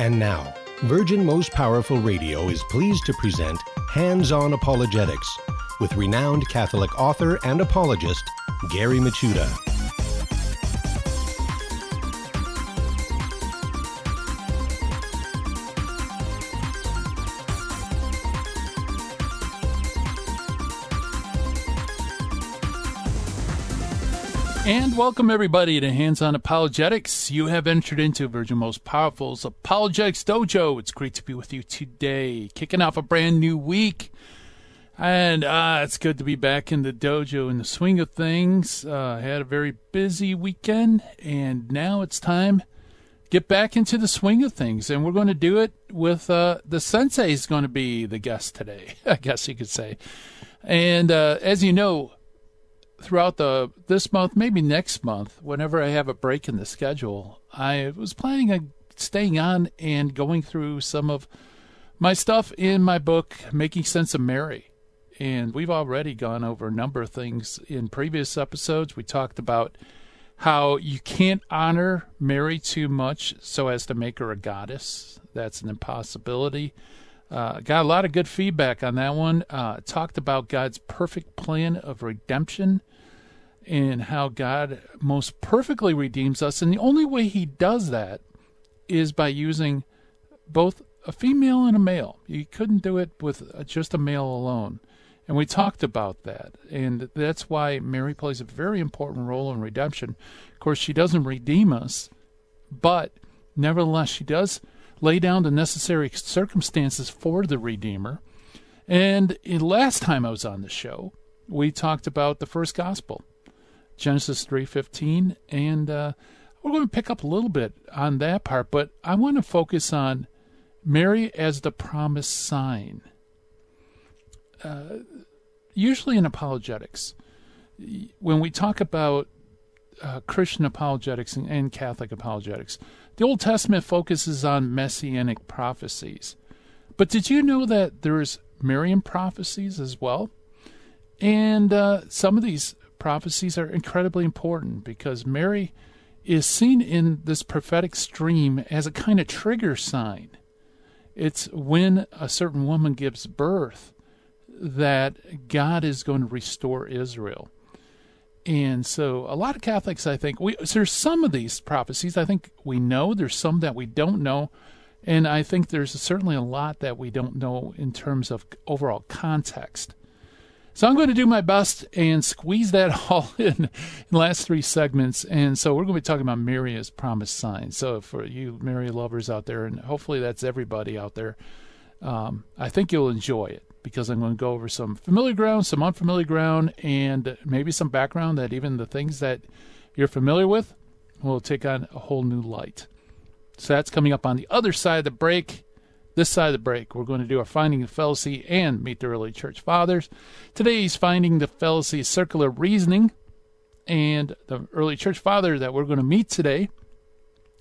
And now, Virgin Most Powerful Radio is pleased to present Hands On Apologetics with renowned Catholic author and apologist Gary Michuta. And welcome everybody to Hands On Apologetics. You have entered into Virgin Most Powerful's Apologetics Dojo. It's great to be with you today, kicking off a brand new week. And uh, it's good to be back in the dojo in the swing of things. Uh, I had a very busy weekend, and now it's time get back into the swing of things. And we're going to do it with uh, the sensei is going to be the guest today, I guess you could say. And uh, as you know, throughout the this month, maybe next month, whenever I have a break in the schedule, I was planning on staying on and going through some of my stuff in my book, Making Sense of Mary. And we've already gone over a number of things in previous episodes. We talked about how you can't honor Mary too much so as to make her a goddess. That's an impossibility. Uh, got a lot of good feedback on that one. Uh, talked about God's perfect plan of redemption and how God most perfectly redeems us. And the only way He does that is by using both a female and a male. You couldn't do it with just a male alone. And we talked about that. And that's why Mary plays a very important role in redemption. Of course, she doesn't redeem us, but nevertheless, she does lay down the necessary circumstances for the Redeemer. And last time I was on the show, we talked about the first gospel, Genesis 3:15, and uh, we're going to pick up a little bit on that part, but I want to focus on Mary as the promised sign. Uh, usually in apologetics, when we talk about uh, Christian apologetics and, and Catholic apologetics, the Old Testament focuses on messianic prophecies. But did you know that there's Marian prophecies as well? And uh, some of these prophecies are incredibly important because Mary is seen in this prophetic stream as a kind of trigger sign. It's when a certain woman gives birth that God is going to restore Israel. And so a lot of Catholics, I think, we so there's some of these prophecies I think we know. There's some that we don't know. And I think there's certainly a lot that we don't know in terms of overall context. So I'm going to do my best and squeeze that all in, in the last three segments. And so we're going to be talking about Mary as promised sign. So for you Mary lovers out there, and hopefully that's everybody out there, um, I think you'll enjoy it because I'm going to go over some familiar ground, some unfamiliar ground, and maybe some background that even the things that you're familiar with will take on a whole new light. So that's coming up on the other side of the break. This side of the break, we're going to do our Finding the Fallacy and meet the early church fathers. Today's Finding the Fallacy Circular Reasoning. And the early church father that we're going to meet today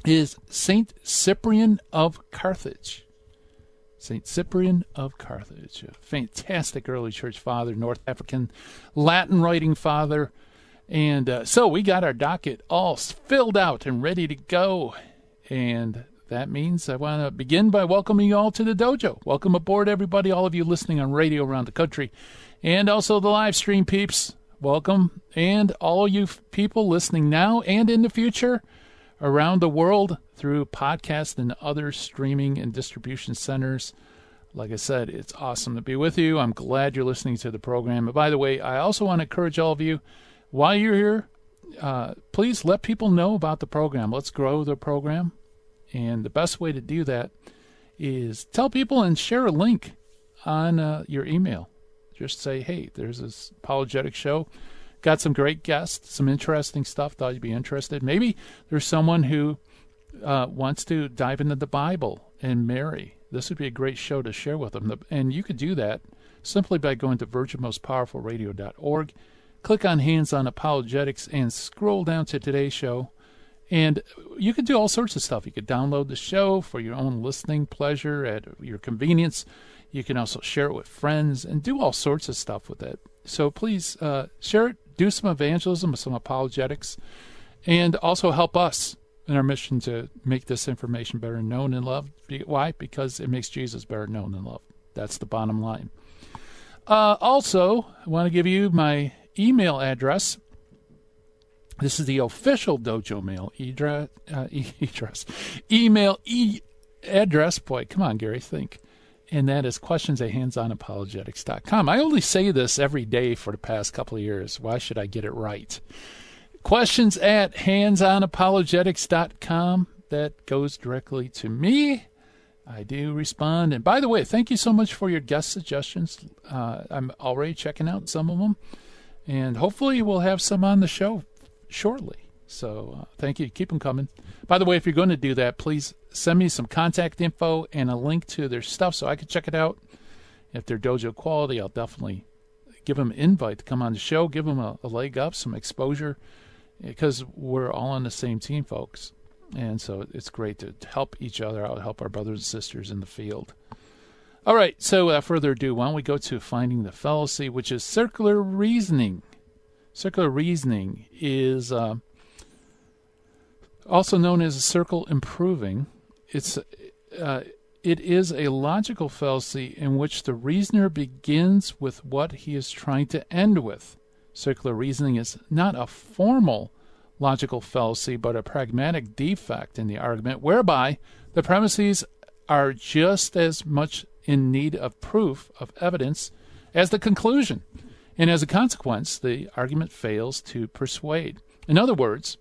is Saint Cyprian of Carthage. St. Cyprian of Carthage, a fantastic early church father, North African Latin writing father. And uh, so we got our docket all filled out and ready to go. And that means I want to begin by welcoming you all to the dojo. Welcome aboard, everybody, all of you listening on radio around the country, and also the live stream peeps. Welcome. And all you people listening now and in the future around the world through podcast and other streaming and distribution centers. Like I said, it's awesome to be with you. I'm glad you're listening to the program. And by the way, I also want to encourage all of you while you're here, uh, please let people know about the program. Let's grow the program. And the best way to do that is tell people and share a link on uh, your email. Just say, hey, there's this apologetic show got some great guests, some interesting stuff. Thought you'd be interested. Maybe there's someone who uh, wants to dive into the Bible and Mary. This would be a great show to share with them. And you could do that simply by going to virginmostpowerfulradio.org, click on Hands on Apologetics, and scroll down to today's show. And you could do all sorts of stuff. You could download the show for your own listening pleasure at your convenience. You can also share it with friends and do all sorts of stuff with it. So please uh, share it, do some evangelism, some apologetics, and also help us in our mission to make this information better known and loved. Why? Because it makes Jesus better known and loved. That's the bottom line. Uh, also, I want to give you my email address. This is the official Dojo Mail address. Uh, address. Email e- address. Boy, come on, Gary, think. And that is questions at handsonapologetics.com. I only say this every day for the past couple of years. Why should I get it right? Questions at handsonapologetics.com. That goes directly to me. I do respond. And by the way, thank you so much for your guest suggestions. Uh, I'm already checking out some of them. And hopefully, we'll have some on the show shortly. So uh, thank you. Keep them coming. By the way, if you're going to do that, please send me some contact info and a link to their stuff so I can check it out. If they're dojo quality, I'll definitely give them an invite to come on the show, give them a, a leg up, some exposure because we're all on the same team, folks. And so it's great to, help each other out, help our brothers and sisters in the field. All right, so without further ado, why don't we go to finding the fallacy, which is circular reasoning. Circular reasoning is uh, also known as circle improving. It's uh, it is a logical fallacy in which the reasoner begins with what he is trying to end with. Circular reasoning is not a formal logical fallacy, but a pragmatic defect in the argument whereby the premises are just as much in need of proof, of evidence, as the conclusion. And as a consequence, the argument fails to persuade. In other words,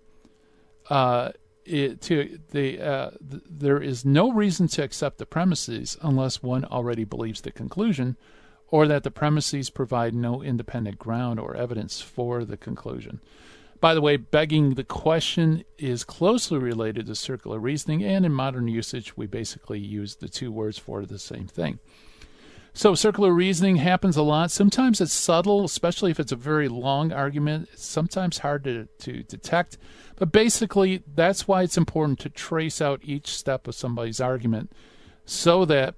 uh, it, to the, uh, th- there is no reason to accept the premises unless one already believes the conclusion, or that the premises provide no independent ground or evidence for the conclusion. By the way, begging the question is closely related to circular reasoning, and in modern usage, we basically use the two words for the same thing. So, circular reasoning happens a lot. Sometimes it's subtle, especially if it's a very long argument. It's sometimes hard to, to detect. But basically, that's why it's important to trace out each step of somebody's argument so that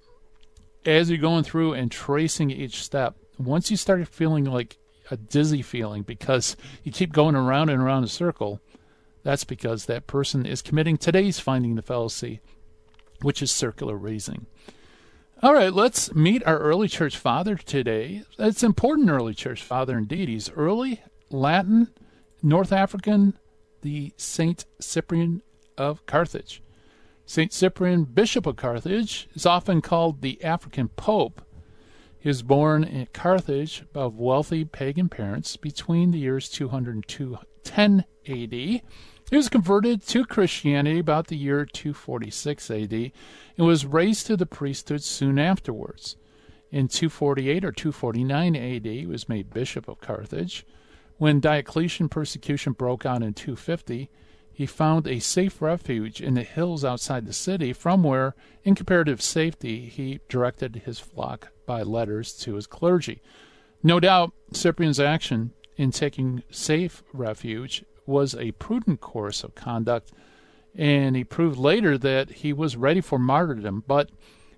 as you're going through and tracing each step, once you start feeling like a dizzy feeling because you keep going around and around a circle, that's because that person is committing today's finding the fallacy, which is circular reasoning. All right, let's meet our early church father today. It's important early church father indeed. He's early Latin, North African, the Saint Cyprian of Carthage. Saint Cyprian, Bishop of Carthage, is often called the African Pope he was born in Carthage of wealthy pagan parents between the years 200 and 210 AD. He was converted to Christianity about the year 246 AD and was raised to the priesthood soon afterwards. In 248 or 249 AD, he was made bishop of Carthage. When Diocletian persecution broke out in 250, he found a safe refuge in the hills outside the city, from where, in comparative safety, he directed his flock by letters to his clergy. No doubt, Cyprian's action in taking safe refuge was a prudent course of conduct, and he proved later that he was ready for martyrdom, but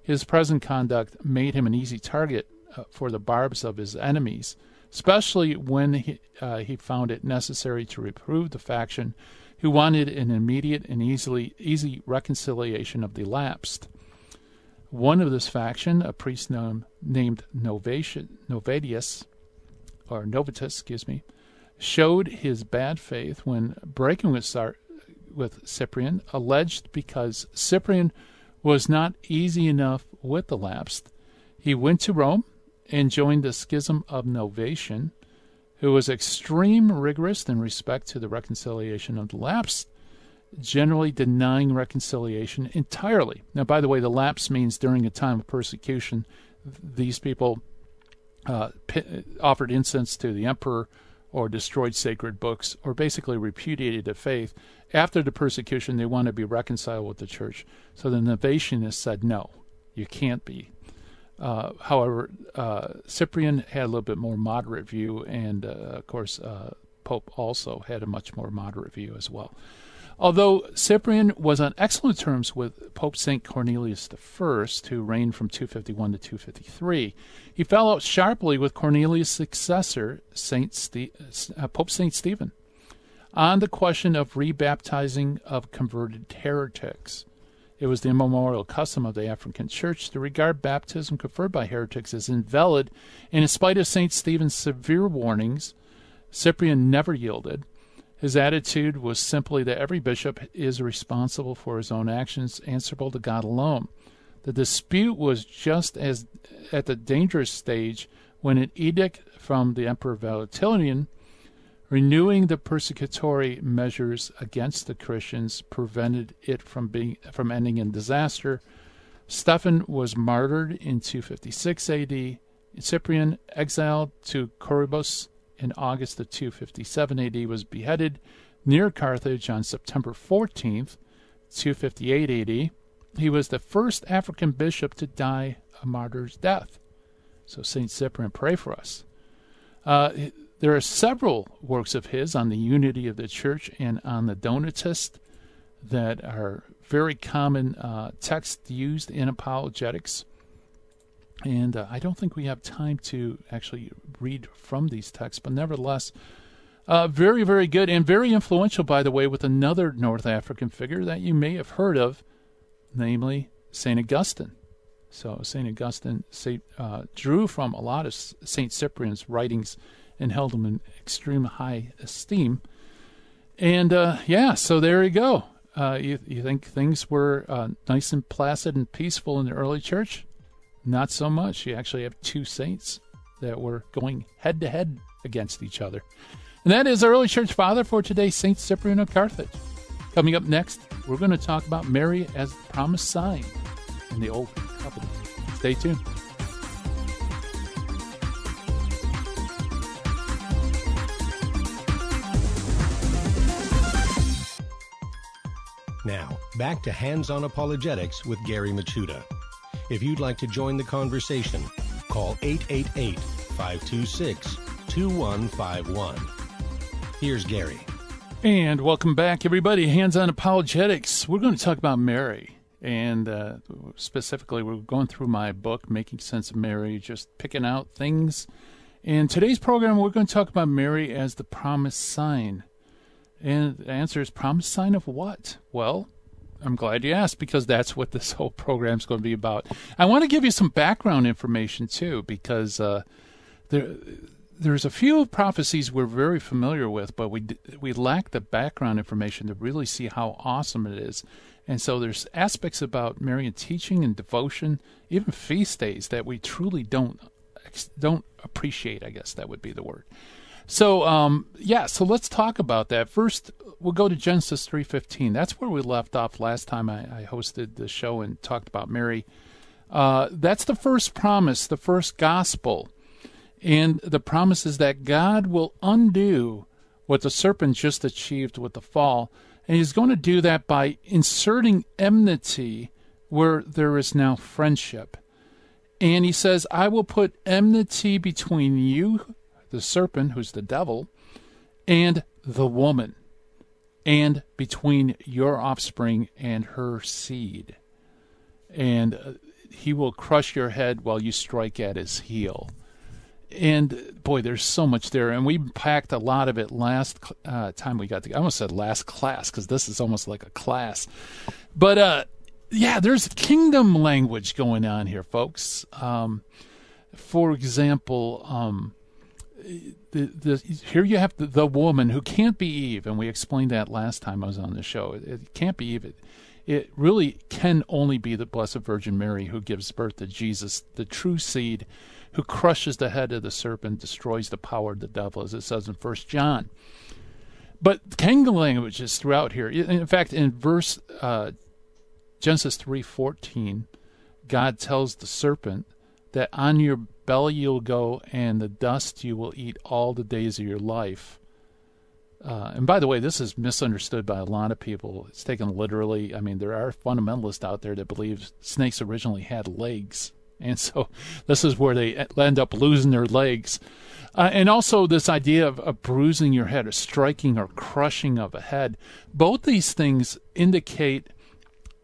his present conduct made him an easy target uh, for the barbs of his enemies, especially when he, uh, he found it necessary to reprove the faction who wanted an immediate and easily easy reconciliation of the lapsed. One of this faction, a priest named, named Novatius, or Novatus, excuse me, showed his bad faith when breaking with, Sar- with Cyprian, alleged because Cyprian was not easy enough with the lapsed. He went to Rome and joined the schism of Novatian, who was extreme rigorous in respect to the reconciliation of the lapsed generally denying reconciliation entirely. Now, by the way, the lapse means during a time of persecution, these people uh, p- offered incense to the emperor or destroyed sacred books or basically repudiated the faith. After the persecution, they want to be reconciled with the church. So the Novatianists said, no, you can't be. Uh, however, uh, Cyprian had a little bit more moderate view, and uh, of course, uh, Pope also had a much more moderate view as well. Although Cyprian was on excellent terms with Pope St. Cornelius I, who reigned from 251 to 253, he fell out sharply with Cornelius' successor, Saint Ste- uh, Pope St. Stephen. on the question of rebaptizing of converted heretics. It was the immemorial custom of the African Church to regard baptism conferred by heretics as invalid, and in spite of St. Stephen's severe warnings, Cyprian never yielded. His attitude was simply that every bishop is responsible for his own actions, answerable to God alone. The dispute was just as at the dangerous stage when an edict from the Emperor Valentinian renewing the persecutory measures against the Christians prevented it from being from ending in disaster. Stephen was martyred in 256 AD. Cyprian, exiled to Curubis in August of 257 AD, was beheaded near Carthage on September 14th, 258 AD. He was the first African bishop to die a martyr's death. So, St. Cyprian, pray for us. Uh, there are several works of his on the unity of the church and on the Donatist that are very common uh, texts used in apologetics. And uh, I don't think we have time to actually read from these texts, but nevertheless, uh, very, very good and very influential, by the way, with another North African figure that you may have heard of, namely St. Augustine. So, St. Augustine uh, drew from a lot of St. Cyprian's writings and held him in extreme high esteem. And uh, yeah, so there you go. Uh, you, you think things were uh, nice and placid and peaceful in the early church? Not so much. You actually have two saints that were going head to head against each other. And that is our early church father for today, Saint Cyprian of Carthage. Coming up next, we're going to talk about Mary as the promised sign in the Old Covenant. Stay tuned. Now, back to Hands on Apologetics with Gary Michuta. If you'd like to join the conversation, call 888 526 2151. Here's Gary. And welcome back, everybody. Hands on Apologetics. We're going to talk about Mary. And uh, specifically, we're going through my book, Making Sense of Mary, just picking out things. In today's program, we're going to talk about Mary as the promised sign. And the answer is promised sign of what? Well, I'm glad you asked because that's what this whole program is going to be about. I want to give you some background information too because uh, there there's a few prophecies we're very familiar with, but we we lack the background information to really see how awesome it is. And so there's aspects about Marian teaching and devotion, even feast days that we truly don't don't appreciate. I guess that would be the word. So um, yeah, so let's talk about that. First, we'll go to Genesis three fifteen. That's where we left off last time I, I hosted the show and talked about Mary. Uh, that's the first promise, the first gospel, and the promise is that God will undo what the serpent just achieved with the fall, and He's going to do that by inserting enmity where there is now friendship. And He says, "I will put enmity between you." The serpent, who's the devil, and the woman, and between your offspring and her seed. And uh, he will crush your head while you strike at his heel. And boy, there's so much there, and we packed a lot of it last uh, time we got together. I almost said last class because this is almost like a class. But uh, yeah, there's kingdom language going on here, folks. Um, for example, um, the, the, here you have the, the, woman who can't be Eve, and we explained that last time I was on the show. It, it can't be Eve. It, it, really can only be the Blessed Virgin Mary who gives birth to Jesus, the true seed, who crushes the head of the serpent, destroys the power of the devil, as it says in First John. But kingdom language is throughout here. In fact, in verse uh, Genesis three fourteen, God tells the serpent that on your belly you'll go, and the dust you will eat all the days of your life. Uh, and by the way, this is misunderstood by a lot of people. It's taken literally. I mean, there are fundamentalists out there that believe snakes originally had legs. And so this is where they end up losing their legs. Uh, and also, this idea of, of bruising your head or striking or crushing of a head. Both these things indicate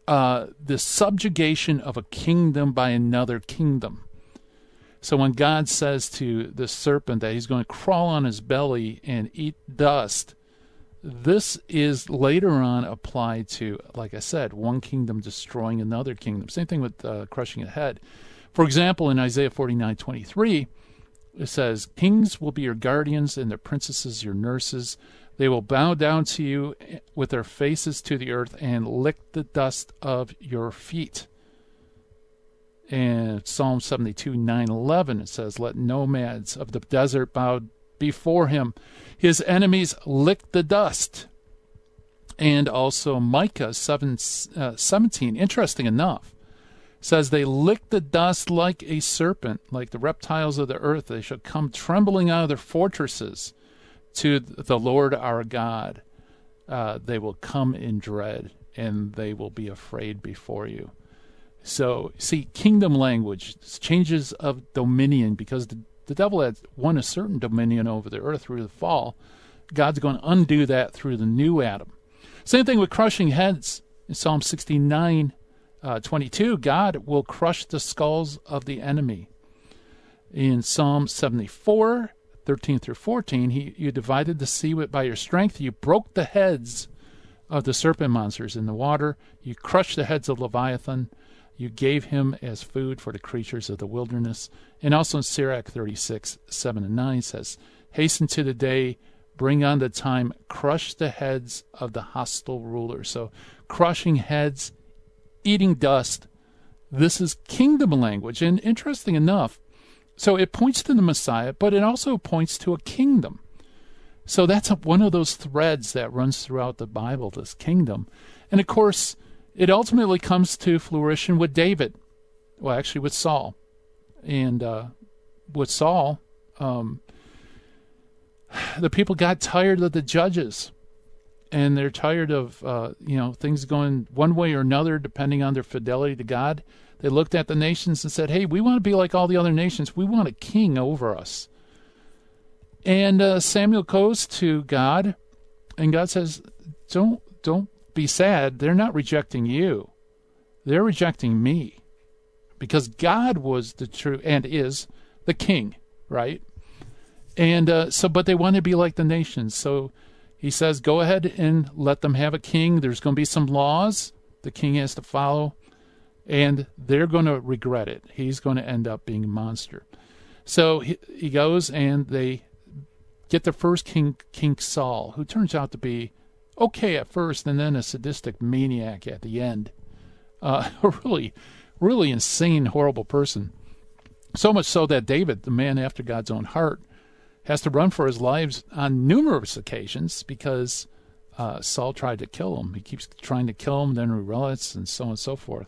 uh, the subjugation of a kingdom by another kingdom. So when God says to the serpent that he's going to crawl on his belly and eat dust, This is later on applied to, like I said, one kingdom destroying another kingdom. Same thing with uh, crushing a head. For example, in Isaiah 49 23, it says, Kings will be your guardians and their princesses your nurses. They will bow down to you with their faces to the earth and lick the dust of your feet. And Psalm 72 9 11, it says, Let nomads of the desert bow before him. His enemies lick the dust. And also Micah 7, uh, 17, interesting enough, says, They lick the dust like a serpent, like the reptiles of the earth. They shall come trembling out of their fortresses to the Lord our God. Uh, they will come in dread, and they will be afraid before you. So, see, kingdom language, changes of dominion, because the, the devil had won a certain dominion over the earth through the fall. God's going to undo that through the new Adam. Same thing with crushing heads. In Psalm 69, uh, 22, God will crush the skulls of the enemy. In Psalm 74, 13 through 14, he, you divided the sea by your strength. You broke the heads of the serpent monsters in the water. You crushed the heads of Leviathan. You gave him as food for the creatures of the wilderness. And also in Sirach 36, 7 and 9 says, Hasten to the day, bring on the time, crush the heads of the hostile rulers. So crushing heads eating dust. This is kingdom language. And interesting enough, so it points to the Messiah, but it also points to a kingdom. So that's one of those threads that runs throughout the Bible, this kingdom. And of course, it ultimately comes to fruition with David. Well, actually, with Saul. And uh, with Saul, um, the people got tired of the judges and they're tired of uh, you know things going one way or another depending on their fidelity to God. They looked at the nations and said, "Hey, we want to be like all the other nations. We want a king over us." And uh, Samuel goes to God, and God says, "Don't don't be sad. They're not rejecting you. They're rejecting me, because God was the true and is the king, right?" And uh, so, but they want to be like the nations. So he says, go ahead and let them have a king. There's going to be some laws the king has to follow, and they're going to regret it. He's going to end up being a monster. So he, he goes and they get the first king, King Saul, who turns out to be okay at first and then a sadistic maniac at the end. Uh, a really, really insane, horrible person. So much so that David, the man after God's own heart, has to run for his lives on numerous occasions because uh, Saul tried to kill him. He keeps trying to kill him, then he relents, and so on and so forth.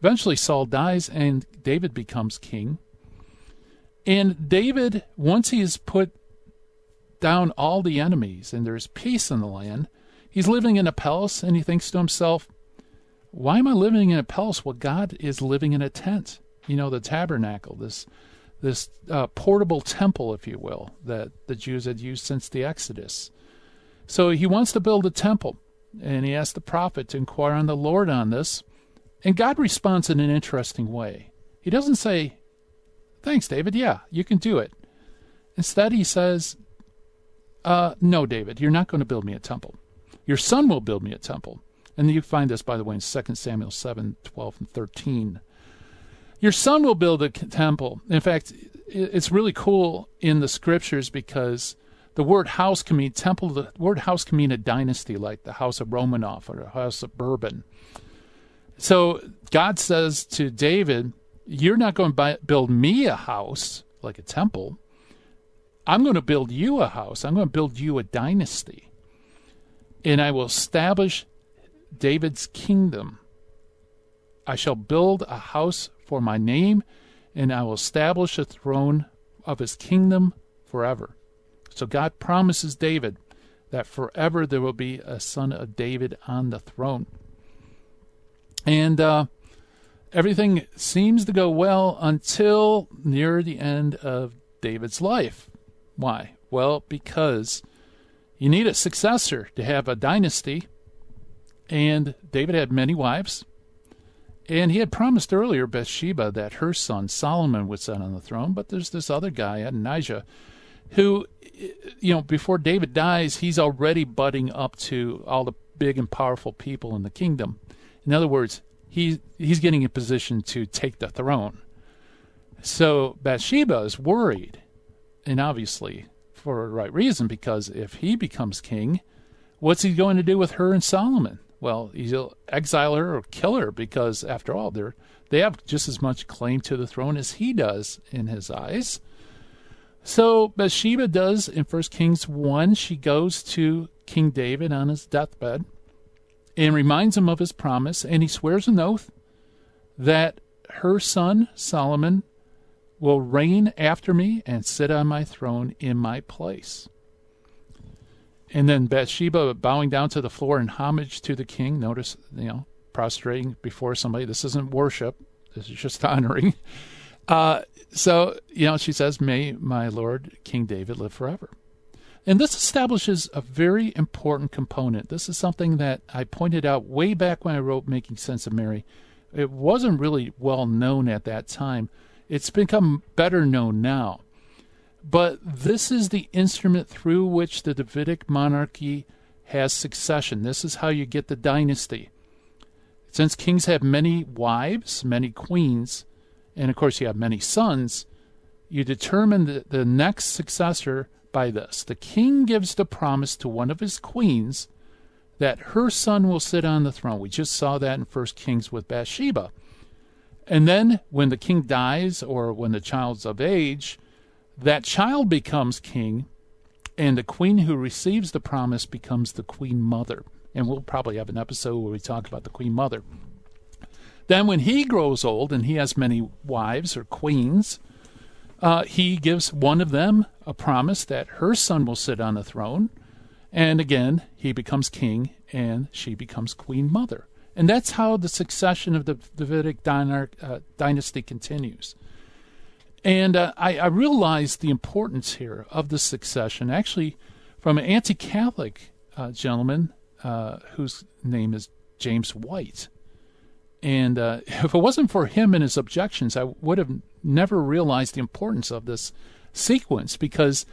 Eventually, Saul dies, and David becomes king. And David, once he has put down all the enemies and there's peace in the land, he's living in a palace, and he thinks to himself, why am I living in a palace? Well, God is living in a tent. You know, the tabernacle, this this uh, portable temple, if you will, that the Jews had used since the Exodus. So he wants to build a temple, and he asks the prophet to inquire on the Lord on this. And God responds in an interesting way. He doesn't say, Thanks, David. Yeah, you can do it. Instead, he says, uh, No, David, you're not going to build me a temple. Your son will build me a temple. And you find this, by the way, in 2 Samuel 7 12 and 13. Your son will build a temple. In fact, it's really cool in the scriptures because the word house can mean temple. The word house can mean a dynasty, like the house of Romanov or the house of Bourbon. So God says to David, You're not going to build me a house like a temple. I'm going to build you a house. I'm going to build you a dynasty. And I will establish David's kingdom. I shall build a house for my name, and I will establish a throne of his kingdom forever. So God promises David that forever there will be a son of David on the throne. And uh, everything seems to go well until near the end of David's life. Why? Well, because you need a successor to have a dynasty. And David had many wives. And he had promised earlier Bathsheba that her son Solomon would sit on the throne, but there's this other guy, Adonijah, who, you know, before David dies, he's already butting up to all the big and powerful people in the kingdom. In other words, he he's getting in position to take the throne. So Bathsheba is worried, and obviously for the right reason, because if he becomes king, what's he going to do with her and Solomon? Well, he'll exile her or kill her because, after all, they're they have just as much claim to the throne as he does in his eyes. So Bathsheba does in 1 Kings 1, she goes to King David on his deathbed and reminds him of his promise, and he swears an oath that her son Solomon will reign after me and sit on my throne in my place. And then Bathsheba bowing down to the floor in homage to the king. Notice, you know, prostrating before somebody. This isn't worship. This is just honoring. Uh, so, you know, she says, May my Lord King David live forever. And this establishes a very important component. This is something that I pointed out way back when I wrote Making Sense of Mary. It wasn't really well known at that time. It's become better known now. But this is the instrument through which the Davidic monarchy has succession. This is how you get the dynasty. Since kings have many wives, many queens, and of course you have many sons, you determine the, the next successor by this. The king gives the promise to one of his queens that her son will sit on the throne. We just saw that in 1 Kings with Bathsheba. And then when the king dies or when the child's of age, that child becomes king, and the queen who receives the promise becomes the queen mother. And we'll probably have an episode where we talk about the queen mother. Then, when he grows old and he has many wives or queens, uh, he gives one of them a promise that her son will sit on the throne. And again, he becomes king and she becomes queen mother. And that's how the succession of the Davidic uh, dynasty continues. And uh, I, I realized the importance here of the succession actually from an anti Catholic uh, gentleman uh, whose name is James White. And uh, if it wasn't for him and his objections, I would have never realized the importance of this sequence because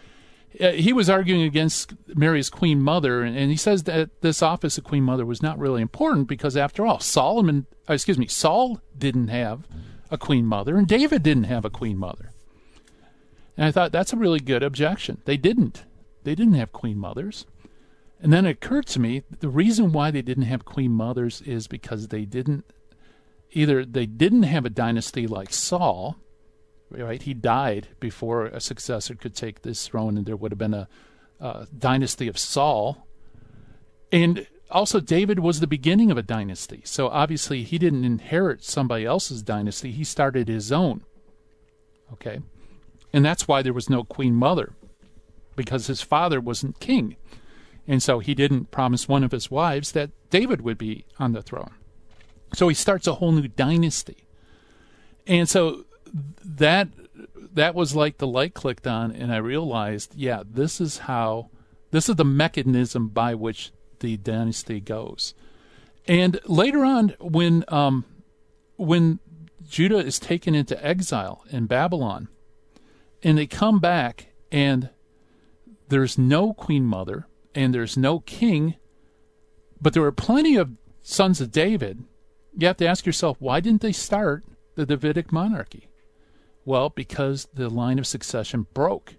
he was arguing against Mary's queen mother, and, and, he says that this office of queen mother was not really important because, after all, Solomon, uh, excuse me, Saul didn't have a queen mother, and David didn't have a queen mother. And I thought that's a really good objection. They didn't. They didn't have queen mothers. And then it occurred to me the reason why they didn't have queen mothers is because they didn't either they didn't have a dynasty like Saul, right? He died before a successor could take this throne, and there would have been a, a dynasty of Saul. And also, David was the beginning of a dynasty. So obviously, he didn't inherit somebody else's dynasty, he started his own. Okay? And that's why there was no queen mother, because his father wasn't king. And so he didn't promise one of his wives that David would be on the throne. So he starts a whole new dynasty. And so that that was like the light clicked on and I realized, yeah, this is how this is the mechanism by which the dynasty goes. And later on when um, when Judah is taken into exile in Babylon and they come back and there's no queen mother and there's no king, but there were plenty of sons of David, you have to ask yourself, why didn't they start the Davidic monarchy? Well, because the line of succession broke.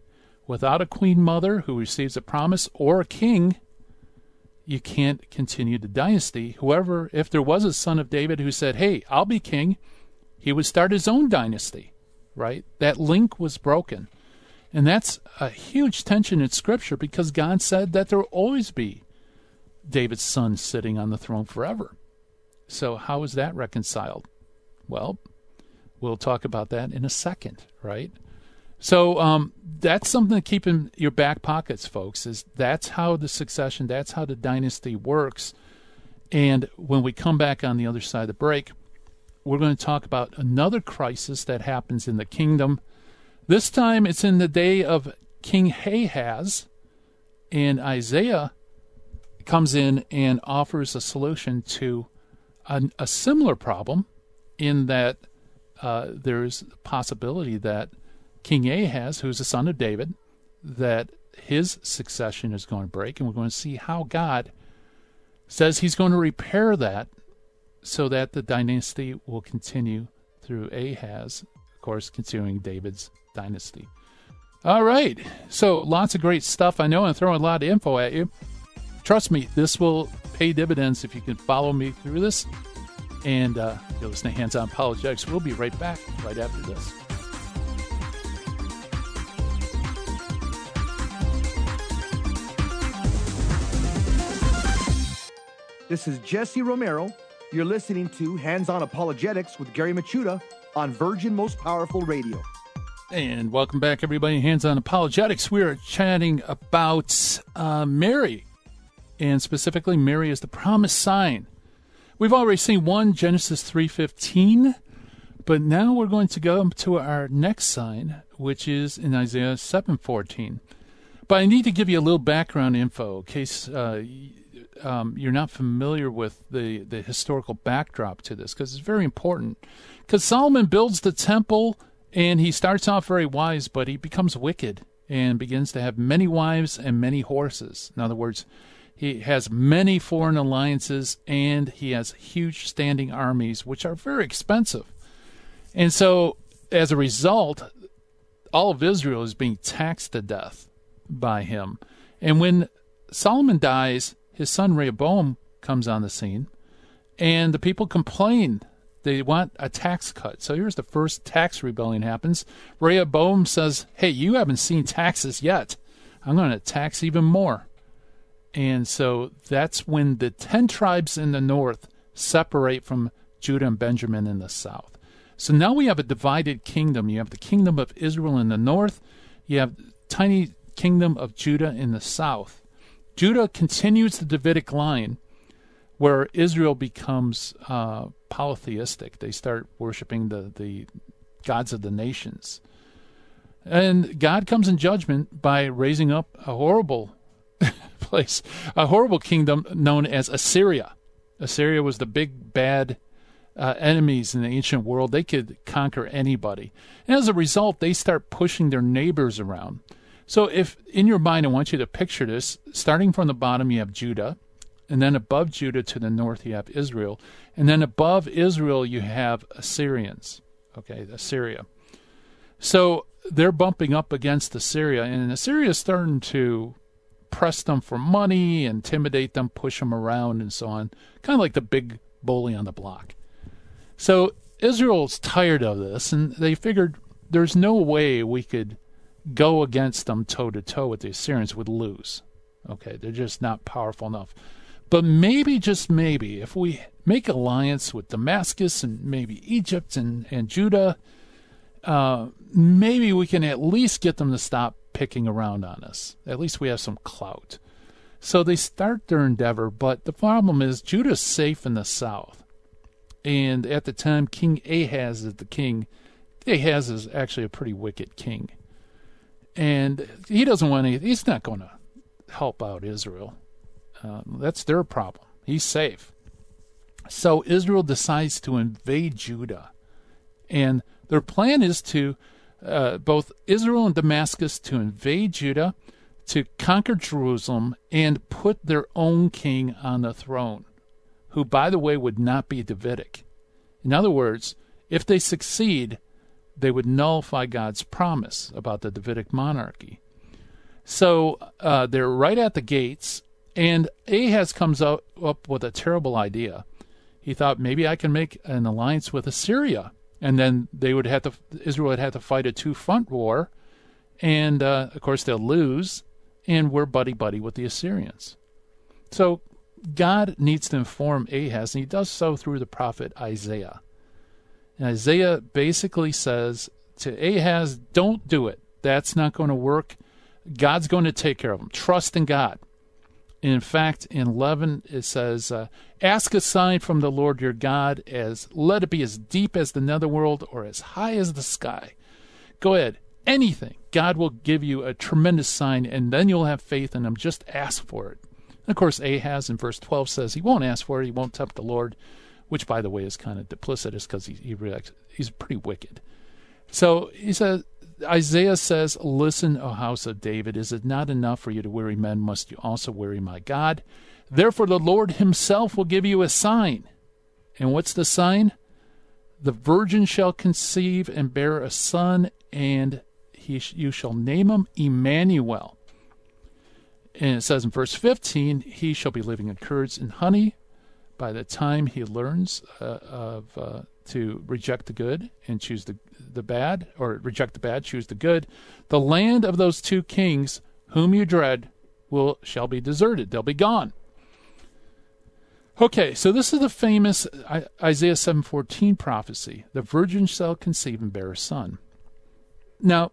Without a queen mother who receives a promise or a king, you can't continue the dynasty. Whoever, if there was a son of David who said, Hey, I'll be king, he would start his own dynasty, right? That link was broken. And that's a huge tension in Scripture because God said that there will always be David's son sitting on the throne forever. So, how is that reconciled? Well, we'll talk about that in a second, right? So um, that's something to keep in your back pockets, folks. Is that's how the succession, that's how the dynasty works. And when we come back on the other side of the break, we're going to talk about another crisis that happens in the kingdom this time it's in the day of King Ahaz, and Isaiah comes in and offers a solution to a, a similar problem in that uh, there's a possibility that King Ahaz, who's the son of David, that his succession is going to break, and we're going to see how God says he's going to repair that so that the dynasty will continue through Ahaz, of course, continuing David's dynasty. All right, so lots of great stuff. I know I'm throwing a lot of info at you. Trust me, this will pay dividends if you can follow me through this. And uh, you're listening to Hands On Apologetics. We'll be right back right after this. This is Jesse Romero. You're listening to Hands On Apologetics with Gary Michuta on Virgin Most Powerful Radio. And welcome back, everybody. Hands On Apologetics. We are chatting about uh, Mary, and specifically, Mary is the promised sign. We've already seen one, Genesis three fifteen, but now we're going to go to our next sign, which is in Isaiah seven fourteen. But I need to give you a little background info in case uh, um, you're not familiar with the, the historical backdrop to this, because it's very important. Because Solomon builds the temple, and he starts off very wise, but he becomes wicked and begins to have many wives and many horses. In other words, he has many foreign alliances and he has huge standing armies, which are very expensive. And so, as a result, all of Israel is being taxed to death by him. And when Solomon dies, his son Rehoboam comes on the scene, and the people complain. They want a tax cut. So here's the first tax rebellion happens. Rehoboam says, Hey, you haven't seen taxes yet. I'm going to tax even more. And so that's when the 10 tribes in the north separate from Judah and Benjamin in the south. So now we have a divided kingdom. You have the kingdom of Israel in the north, you have tiny kingdom of Judah in the south. Judah continues the Davidic line where Israel becomes uh, polytheistic. They start worshiping the, the gods of the nations. And God comes in judgment by raising up a horrible place, a horrible kingdom known as Assyria. Assyria was the big bad uh, enemies in the ancient world. They could conquer anybody. And as a result, they start pushing their neighbors around. So, if in your mind, I want you to picture this starting from the bottom, you have Judah, and then above Judah to the north, you have Israel, and then above Israel, you have Assyrians. Okay, Assyria. So, they're bumping up against Assyria, and Assyria is starting to press them for money, intimidate them, push them around, and so on. Kind of like the big bully on the block. So, Israel's tired of this, and they figured there's no way we could go against them toe to toe with the Assyrians would lose. Okay, they're just not powerful enough. But maybe, just maybe, if we make alliance with Damascus and maybe Egypt and, and Judah, uh, maybe we can at least get them to stop picking around on us. At least we have some clout. So they start their endeavor, but the problem is Judah's safe in the south. And at the time, King Ahaz is the king. Ahaz is actually a pretty wicked king and he doesn't want any. He's not going to help out Israel. Um, that's their problem. He's safe. So Israel decides to invade Judah, and their plan is to uh, both Israel and Damascus to invade Judah, to conquer Jerusalem, and put their own king on the throne, who, by the way, would not be Davidic. In other words, if they succeed, they would nullify God's promise about the Davidic monarchy. So uh, they're right at the gates, and Ahaz comes up, up with a terrible idea. He thought maybe I can make an alliance with Assyria, and then they would have to Israel would have to fight a two front war, and uh, of course they'll lose, and we're buddy buddy with the Assyrians. So God needs to inform Ahaz, and he does so through the prophet Isaiah. And Isaiah basically says to Ahaz, don't do it. That's not going to work. God's going to take care of them. Trust in God. In fact, in 11, it says, uh, Ask a sign from the Lord your God, as let it be as deep as the netherworld or as high as the sky. Go ahead. Anything. God will give you a tremendous sign, and then you'll have faith in Him. Just ask for it. And of course, Ahaz in verse 12 says he won't ask for it, he won't tempt the Lord which by the way is kind of duplicitous because he, he reacts, he's pretty wicked. So he says, Isaiah says, Listen, O house of David, is it not enough for you to weary men? Must you also weary my God? Therefore, the Lord himself will give you a sign. And what's the sign? The virgin shall conceive and bear a son, and he, you shall name him Emmanuel. And it says in verse 15, he shall be living in curds and honey by the time he learns uh, of uh, to reject the good and choose the the bad, or reject the bad, choose the good. The land of those two kings, whom you dread, will shall be deserted; they'll be gone. Okay, so this is the famous Isaiah 7:14 prophecy. The virgin shall conceive and bear a son. Now,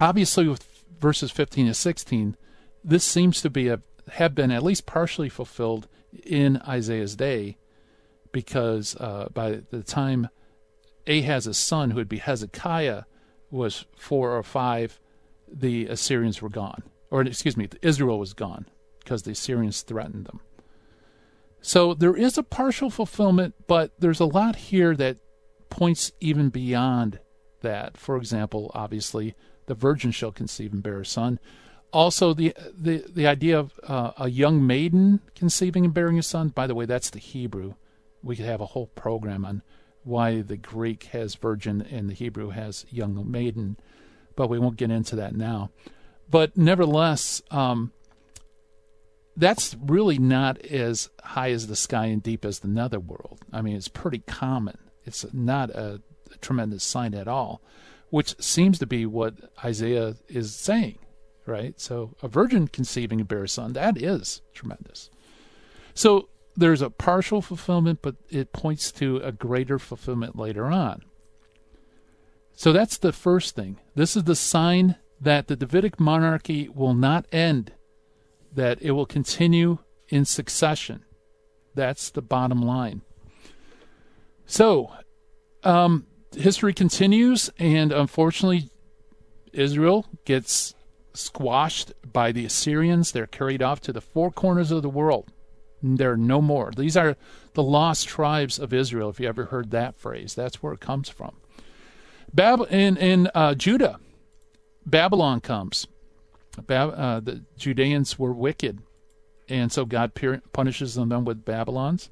obviously with verses 15 to 16, this seems to be a have been at least partially fulfilled in Isaiah's day because uh, by the time Ahaz's son, who would be Hezekiah, was four or five, the Assyrians were gone. Or, excuse me, Israel was gone because the Assyrians threatened them. So there is a partial fulfillment, but there's a lot here that points even beyond that. For example, obviously, the virgin shall conceive and bear a son. Also, the the the idea of uh, a young maiden conceiving and bearing a son. By the way, that's the Hebrew. We could have a whole program on why the Greek has virgin and the Hebrew has young maiden, but we won't get into that now. But nevertheless, um, that's really not as high as the sky and deep as the netherworld. I mean, it's pretty common. It's not a, a tremendous sign at all, which seems to be what Isaiah is saying, right? So a virgin conceiving and bear a son, that is tremendous. So there's a partial fulfillment, but it points to a greater fulfillment later on. So that's the first thing. This is the sign that the Davidic monarchy will not end that it will continue in succession. That's the bottom line. So, um, history continues, and unfortunately, Israel gets squashed by the Assyrians. They're carried off to the four corners of the world. They're no more. These are the lost tribes of Israel, if you ever heard that phrase. That's where it comes from. Bab- in in uh, Judah, Babylon comes. Uh, the Judeans were wicked, and so God punishes them with Babylons.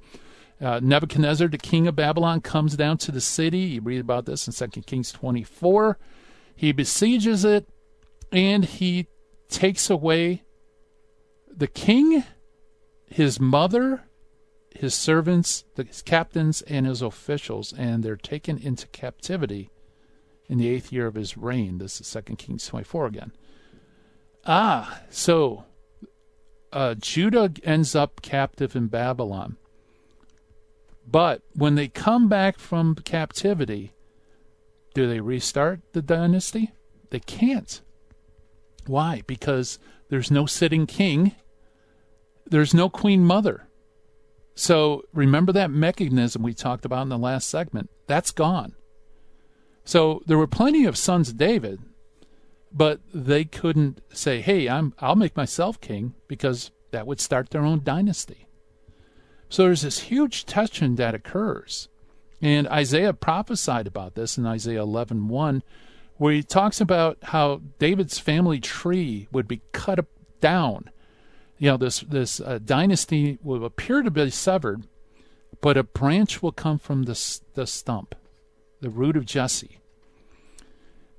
Uh, Nebuchadnezzar, the king of Babylon, comes down to the city. You read about this in 2 Kings 24. He besieges it, and he takes away the king, his mother, his servants, his captains, and his officials, and they're taken into captivity in the eighth year of his reign. This is 2 Kings 24 again. Ah, so uh, Judah ends up captive in Babylon. But when they come back from captivity, do they restart the dynasty? They can't. Why? Because there's no sitting king, there's no queen mother. So remember that mechanism we talked about in the last segment? That's gone. So there were plenty of sons of David but they couldn't say, "Hey, I'm I'll make myself king," because that would start their own dynasty. So there's this huge tension that occurs. And Isaiah prophesied about this in Isaiah 11:1, where he talks about how David's family tree would be cut down. You know, this this uh, dynasty will appear to be severed, but a branch will come from the the stump, the root of Jesse.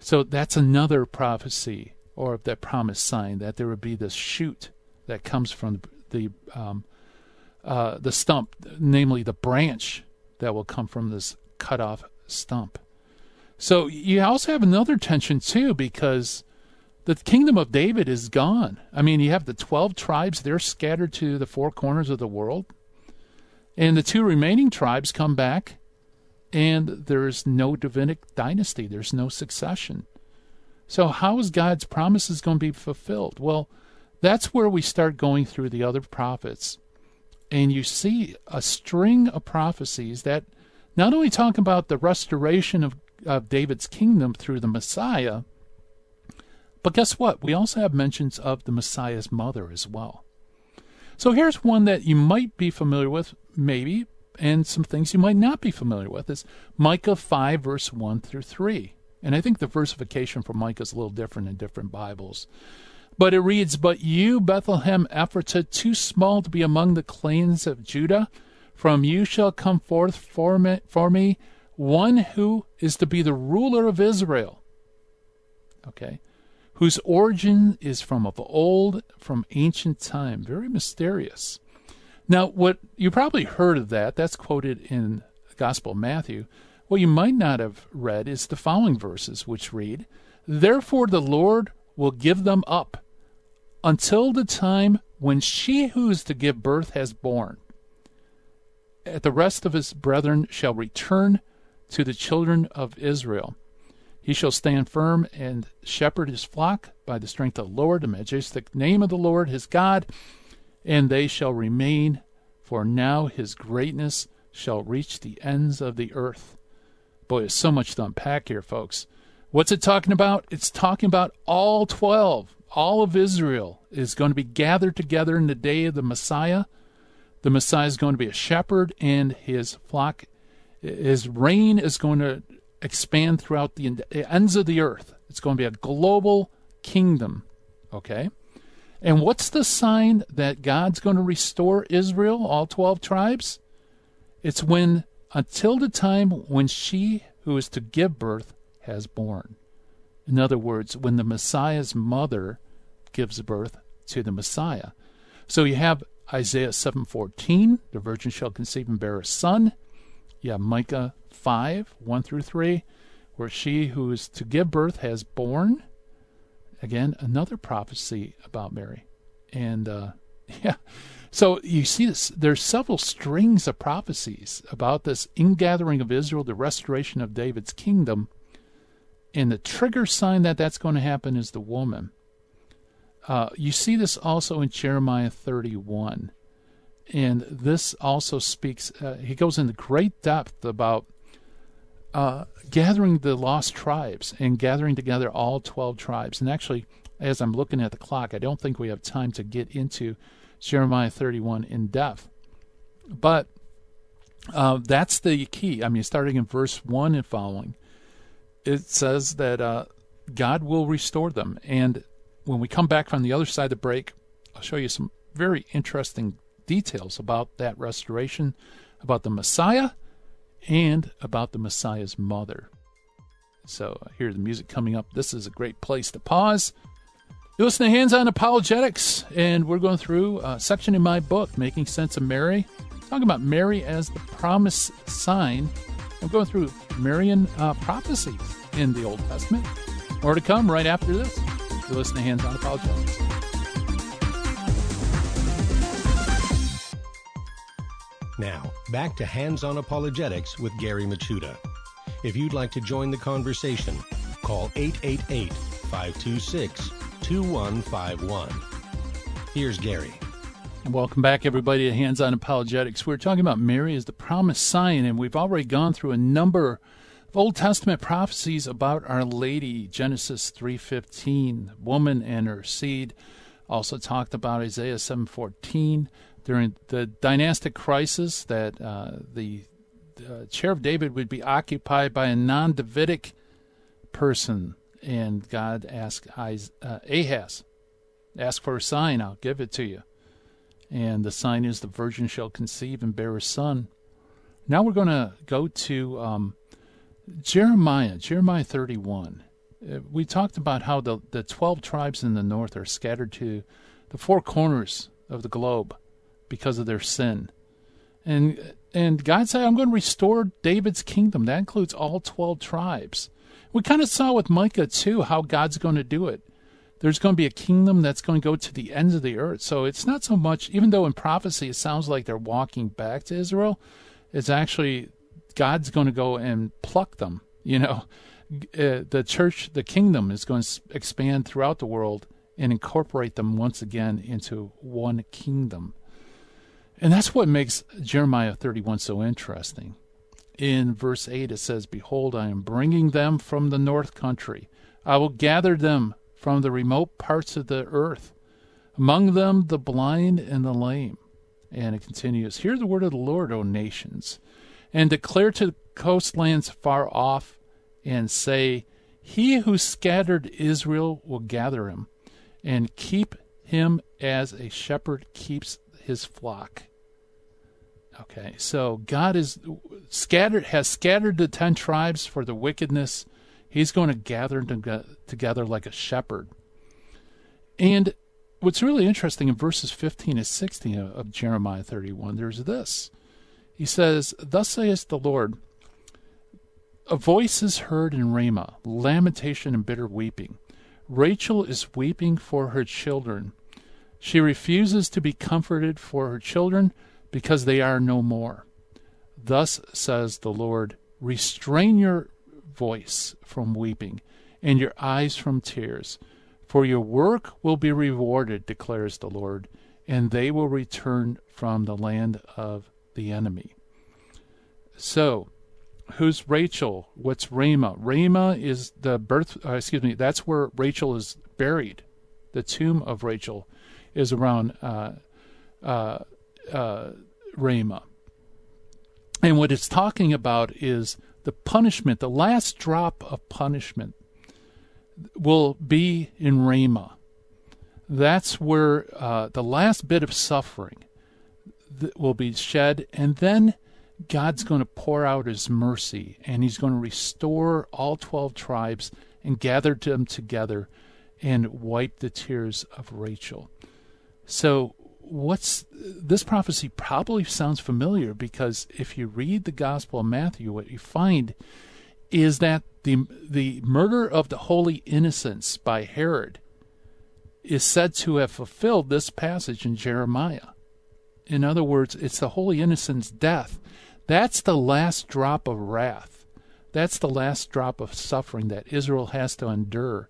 So that's another prophecy or that promised sign that there would be this shoot that comes from the um, uh, the stump, namely the branch that will come from this cut off stump. So you also have another tension too because the kingdom of David is gone. I mean, you have the 12 tribes, they're scattered to the four corners of the world. And the two remaining tribes come back and there's no Davidic dynasty, there's no succession. So, how is God's promises going to be fulfilled? Well, that's where we start going through the other prophets. And you see a string of prophecies that not only talk about the restoration of, of David's kingdom through the Messiah, but guess what? We also have mentions of the Messiah's mother as well. So here's one that you might be familiar with, maybe, and some things you might not be familiar with is Micah 5, verse 1 through 3. And I think the versification for Micah is a little different in different Bibles. But it reads, But you, Bethlehem Ephratah, too small to be among the clans of Judah, from you shall come forth for me, for me one who is to be the ruler of Israel. Okay? Whose origin is from of old, from ancient time. Very mysterious. Now, what you probably heard of that, that's quoted in the Gospel of Matthew. What you might not have read is the following verses, which read, Therefore the Lord will give them up until the time when she who is to give birth has born. The rest of his brethren shall return to the children of Israel. He shall stand firm and shepherd his flock by the strength of the Lord, the majestic name of the Lord his God, and they shall remain, for now his greatness shall reach the ends of the earth. Boy, there's so much to unpack here, folks. What's it talking about? It's talking about all 12. All of Israel is going to be gathered together in the day of the Messiah. The Messiah is going to be a shepherd, and his flock, his reign is going to expand throughout the ends of the earth. It's going to be a global kingdom. Okay? And what's the sign that God's going to restore Israel, all 12 tribes? It's when, until the time when she who is to give birth has born. In other words, when the Messiah's mother gives birth to the Messiah. So you have Isaiah 7:14, the virgin shall conceive and bear a son. You have Micah 5, 1 through 3, where she who is to give birth has born. Again, another prophecy about Mary. And uh, yeah, so you see this, there's several strings of prophecies about this ingathering of Israel, the restoration of David's kingdom. And the trigger sign that that's going to happen is the woman. Uh, you see this also in Jeremiah 31. And this also speaks, uh, he goes into great depth about uh, gathering the lost tribes and gathering together all 12 tribes. And actually, as I'm looking at the clock, I don't think we have time to get into Jeremiah 31 in depth. But uh, that's the key. I mean, starting in verse 1 and following, it says that uh, God will restore them. And when we come back from the other side of the break, I'll show you some very interesting details about that restoration, about the Messiah, and about the Messiah's mother. So, here's the music coming up. This is a great place to pause. You listen to Hands On Apologetics, and we're going through a section in my book, Making Sense of Mary, talking about Mary as the promise sign. I'm going through Marian uh, prophecies in the Old Testament. More to come right after this. You're listening to Hands On Apologetics. Now, back to Hands On Apologetics with Gary Michuta. If you'd like to join the conversation, call 888 526 2151. Here's Gary. Welcome back, everybody, to Hands On Apologetics. We're talking about Mary as the promised sign, and we've already gone through a number of Old Testament prophecies about Our Lady, Genesis 3:15, woman and her seed. Also talked about Isaiah 7:14 during the dynastic crisis that uh, the uh, chair of David would be occupied by a non-Davidic person, and God asked uh, Ahaz, "Ask for a sign, I'll give it to you." And the sign is the virgin shall conceive and bear a son. Now we're going to go to um, Jeremiah, Jeremiah 31. Uh, we talked about how the, the 12 tribes in the north are scattered to the four corners of the globe because of their sin. And and God said, I'm going to restore David's kingdom. That includes all 12 tribes. We kind of saw with Micah, too, how God's going to do it. There's going to be a kingdom that's going to go to the ends of the earth. So it's not so much, even though in prophecy it sounds like they're walking back to Israel, it's actually God's going to go and pluck them. You know, uh, the church, the kingdom is going to expand throughout the world and incorporate them once again into one kingdom. And that's what makes Jeremiah 31 so interesting. In verse 8, it says, Behold, I am bringing them from the north country. I will gather them from the remote parts of the earth, among them the blind and the lame. And it continues, Hear the word of the Lord, O nations and declare to the coastlands far off and say, He who scattered Israel will gather him and keep him as a shepherd keeps his flock. Okay, so God is scattered has scattered the ten tribes for the wickedness. He's going to gather them together like a shepherd. And what's really interesting in verses 15 and 16 of Jeremiah 31, there's this. He says, Thus saith the Lord, a voice is heard in Ramah, lamentation and bitter weeping. Rachel is weeping for her children. She refuses to be comforted for her children because they are no more. Thus says the Lord Restrain your voice from weeping and your eyes from tears, for your work will be rewarded, declares the Lord, and they will return from the land of the enemy. So, who's Rachel? What's Ramah? Ramah is the birth, uh, excuse me, that's where Rachel is buried. The tomb of Rachel is around uh, uh, uh. And what it's talking about is the punishment, the last drop of punishment will be in Ramah. That's where uh, the last bit of suffering will be shed, and then God's going to pour out his mercy and he's going to restore all 12 tribes and gather them together and wipe the tears of Rachel. So, what's this prophecy probably sounds familiar because if you read the Gospel of Matthew, what you find is that the the murder of the holy innocents by Herod is said to have fulfilled this passage in Jeremiah. In other words, it's the holy innocent's death that's the last drop of wrath. That's the last drop of suffering that Israel has to endure.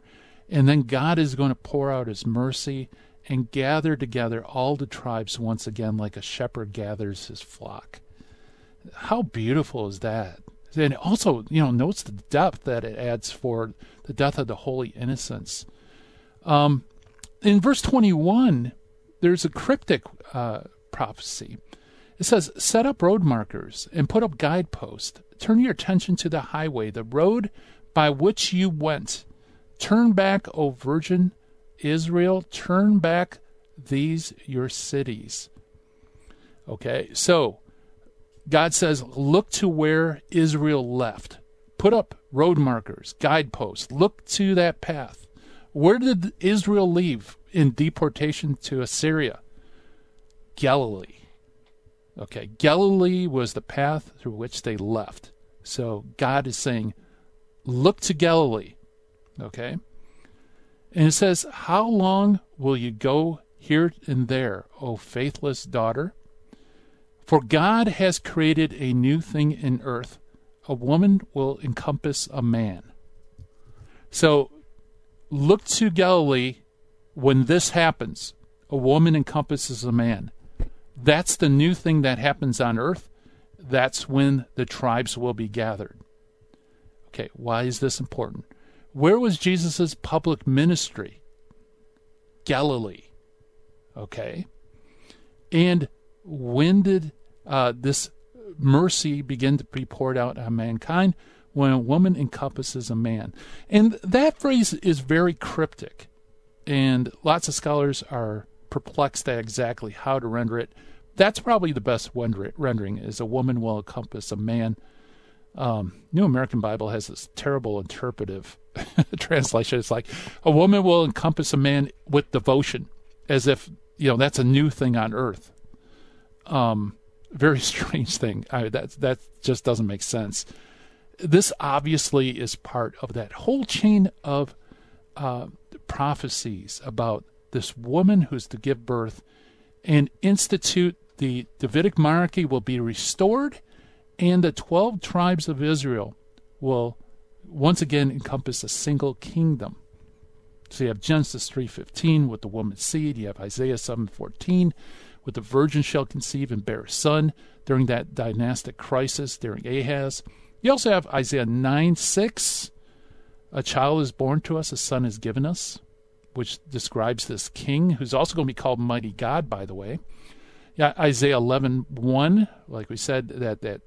And then God is going to pour out his mercy and gather together all the tribes once again like a shepherd gathers his flock. How beautiful is that? And also, you know, notes the depth that it adds for the death of the holy innocents. Um, in verse 21, there's a cryptic uh, prophecy. It says, Set up road markers and put up guideposts. Turn your attention to the highway, the road by which you went. Turn back, O virgin Israel, turn back these your cities. Okay, so God says, Look to where Israel left. Put up road markers, guideposts. Look to that path. Where did Israel leave in deportation to Assyria? Galilee. Okay, Galilee was the path through which they left. So God is saying, look to Galilee. Okay? And it says, How long will you go here and there, O faithless daughter? For God has created a new thing in earth. A woman will encompass a man. So look to Galilee when this happens. A woman encompasses a man. That's the new thing that happens on earth. That's when the tribes will be gathered. Okay, why is this important? Where was Jesus' public ministry? Galilee. Okay. And when did uh, this mercy begin to be poured out on mankind? When a woman encompasses a man. And that phrase is very cryptic. And lots of scholars are perplexed at exactly how to render it. That's probably the best rendering is a woman will encompass a man. Um, New American Bible has this terrible interpretive translation. It's like a woman will encompass a man with devotion, as if you know that's a new thing on earth. Um, very strange thing. I, that that just doesn't make sense. This obviously is part of that whole chain of uh, prophecies about this woman who's to give birth and institute the Davidic monarchy will be restored and the 12 tribes of Israel will once again encompass a single kingdom. So you have Genesis 3:15 with the woman's seed, you have Isaiah 7:14 with the virgin shall conceive and bear a son during that dynastic crisis during Ahaz. You also have Isaiah 9:6 a child is born to us, a son is given us which describes this king, who's also going to be called Mighty God, by the way. Yeah, Isaiah 11, 1, like we said, that, that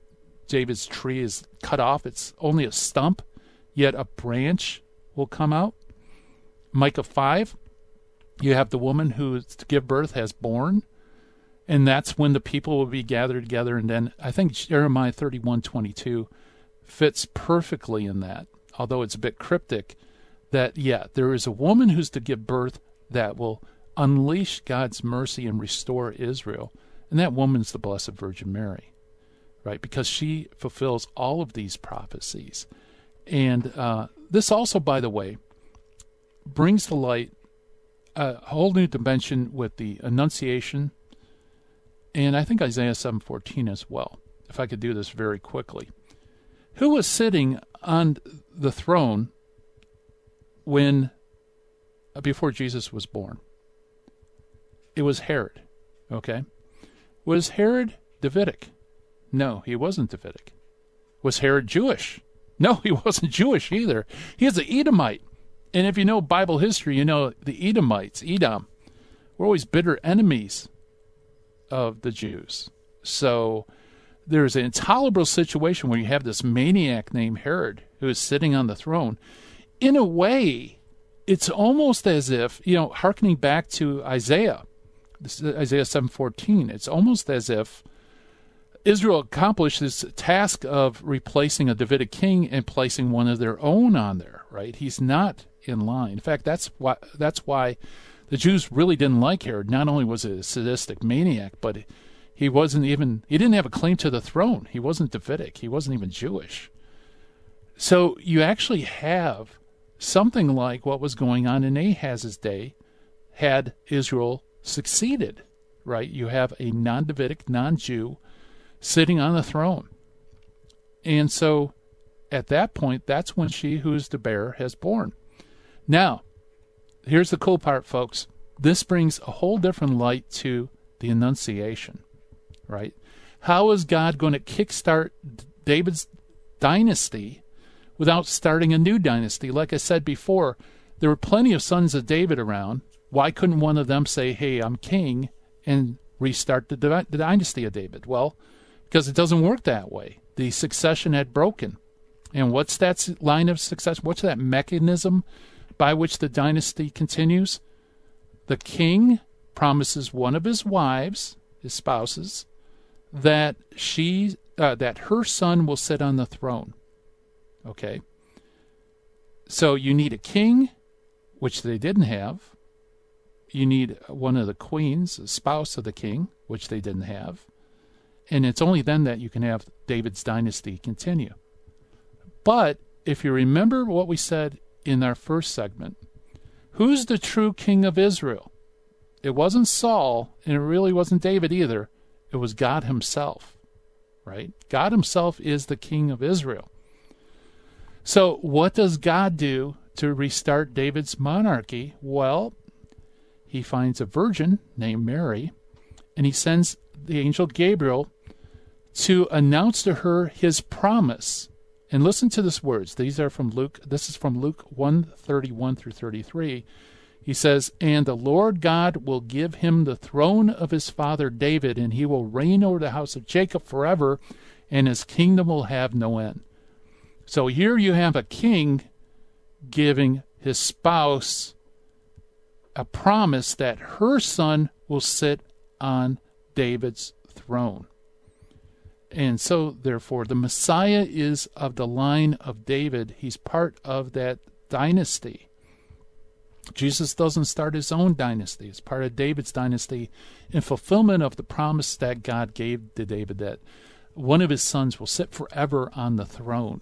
David's tree is cut off. It's only a stump, yet a branch will come out. Micah 5, you have the woman who is to give birth has born, and that's when the people will be gathered together. And then I think Jeremiah 31 22 fits perfectly in that, although it's a bit cryptic. That, yeah, there is a woman who's to give birth that will unleash God's mercy and restore Israel. And that woman's the Blessed Virgin Mary, right? Because she fulfills all of these prophecies. And uh, this also, by the way, brings to light a whole new dimension with the Annunciation, and I think Isaiah 7:14 as well. If I could do this very quickly, who was sitting on the throne when uh, before Jesus was born? It was Herod. Okay, was Herod Davidic? No, he wasn't Davidic. Was Herod Jewish? No, he wasn't Jewish either. He was an Edomite. And if you know Bible history, you know the Edomites, Edom, were always bitter enemies of the Jews. So there's an intolerable situation where you have this maniac named Herod who is sitting on the throne. In a way, it's almost as if, you know, hearkening back to Isaiah, Isaiah 7:14, it's almost as if Israel accomplished this task of replacing a Davidic king and placing one of their own on there, right? He's not in line. In fact, that's why that's why the Jews really didn't like Herod. Not only was he a sadistic maniac, but he wasn't even he didn't have a claim to the throne. He wasn't Davidic. He wasn't even Jewish. So you actually have something like what was going on in Ahaz's day had Israel succeeded, right? You have a non-Davidic, non-Jew sitting on the throne. And so at that point, that's when she who is the bearer has born. Now, here's the cool part, folks. This brings a whole different light to the Annunciation, right? How is God going to kickstart David's dynasty without starting a new dynasty? Like I said before, there were plenty of sons of David around. Why couldn't one of them say, hey, I'm king, and restart the, the dynasty of David? Well, because it doesn't work that way. The succession had broken. And what's that line of succession? What's that mechanism by which the dynasty continues, the king promises one of his wives, his spouses, that she uh, that her son will sit on the throne. Okay. So you need a king, which they didn't have. You need one of the queens, a spouse of the king, which they didn't have. And it's only then that you can have David's dynasty continue. But if you remember what we said in our first segment. Who's the true king of Israel? It wasn't Saul, and it really wasn't David either. It was God Himself, right? God Himself is the king of Israel. So, what does God do to restart David's monarchy? Well, he finds a virgin named Mary, and he sends the angel Gabriel to announce to her his promise and listen to these words. These are from Luke. This is from Luke 131 through 33. He says, And the Lord God will give him the throne of his father David, and he will reign over the house of Jacob forever, and his kingdom will have no end. So here you have a king giving his spouse a promise that her son will sit on David's throne. And so, therefore, the Messiah is of the line of David. He's part of that dynasty. Jesus doesn't start his own dynasty. It's part of David's dynasty in fulfillment of the promise that God gave to David that one of his sons will sit forever on the throne.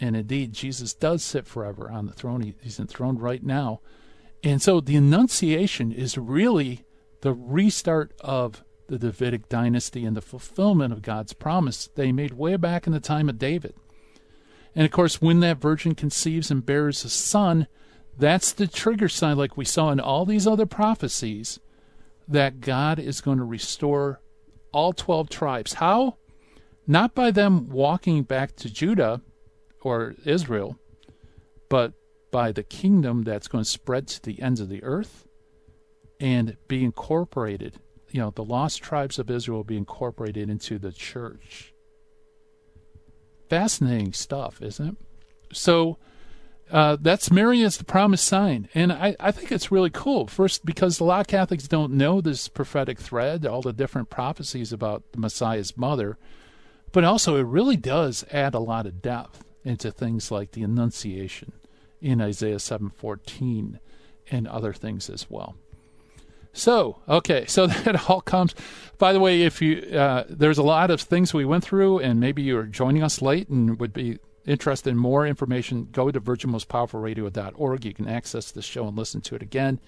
And indeed, Jesus does sit forever on the throne. He, he's enthroned right now. And so the Annunciation is really the restart of the Davidic dynasty and the fulfillment of God's promise they made way back in the time of David. And of course, when that virgin conceives and bears a son, that's the trigger sign, like we saw in all these other prophecies, that God is going to restore all 12 tribes. How? Not by them walking back to Judah or Israel, but by the kingdom that's going to spread to the ends of the earth and be incorporated you know, the lost tribes of Israel will be incorporated into the church. Fascinating stuff, isn't it? So, uh, that's Mary as the promised sign. And I, I think it's really cool. First, because a lot of Catholics don't know this prophetic thread, all the different prophecies about the Messiah's mother. But also, it really does add a lot of depth into things like the Annunciation in Isaiah 7:14 and other things as well. So, okay, so that all comes. By the way, if you uh, there's a lot of things we went through, and maybe you're joining us late and would be interested in more information, go to virginmostpowerfulradio.org. You can access the show and listen to it again.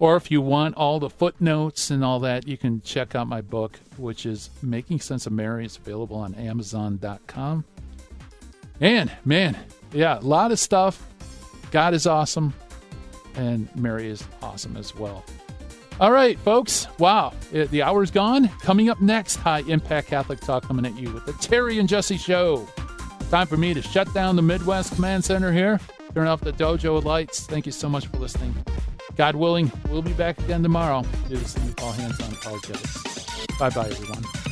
Or if you want all the footnotes and all that, you can check out my book, which is Making Sense of Mary. It's available on Amazon.com. And man, yeah, a lot of stuff. God is awesome, and Mary is awesome as well. All right, folks. Wow, it, the hour's gone. Coming up next, High Impact Catholic Talk coming at you with the Terry and Jesse Show. Time for me to shut down the Midwest Command Center here, turn off the dojo lights. Thank you so much for listening. God willing, we'll be back again tomorrow. Do this thing we call Hands on Apologetics. Bye bye, everyone.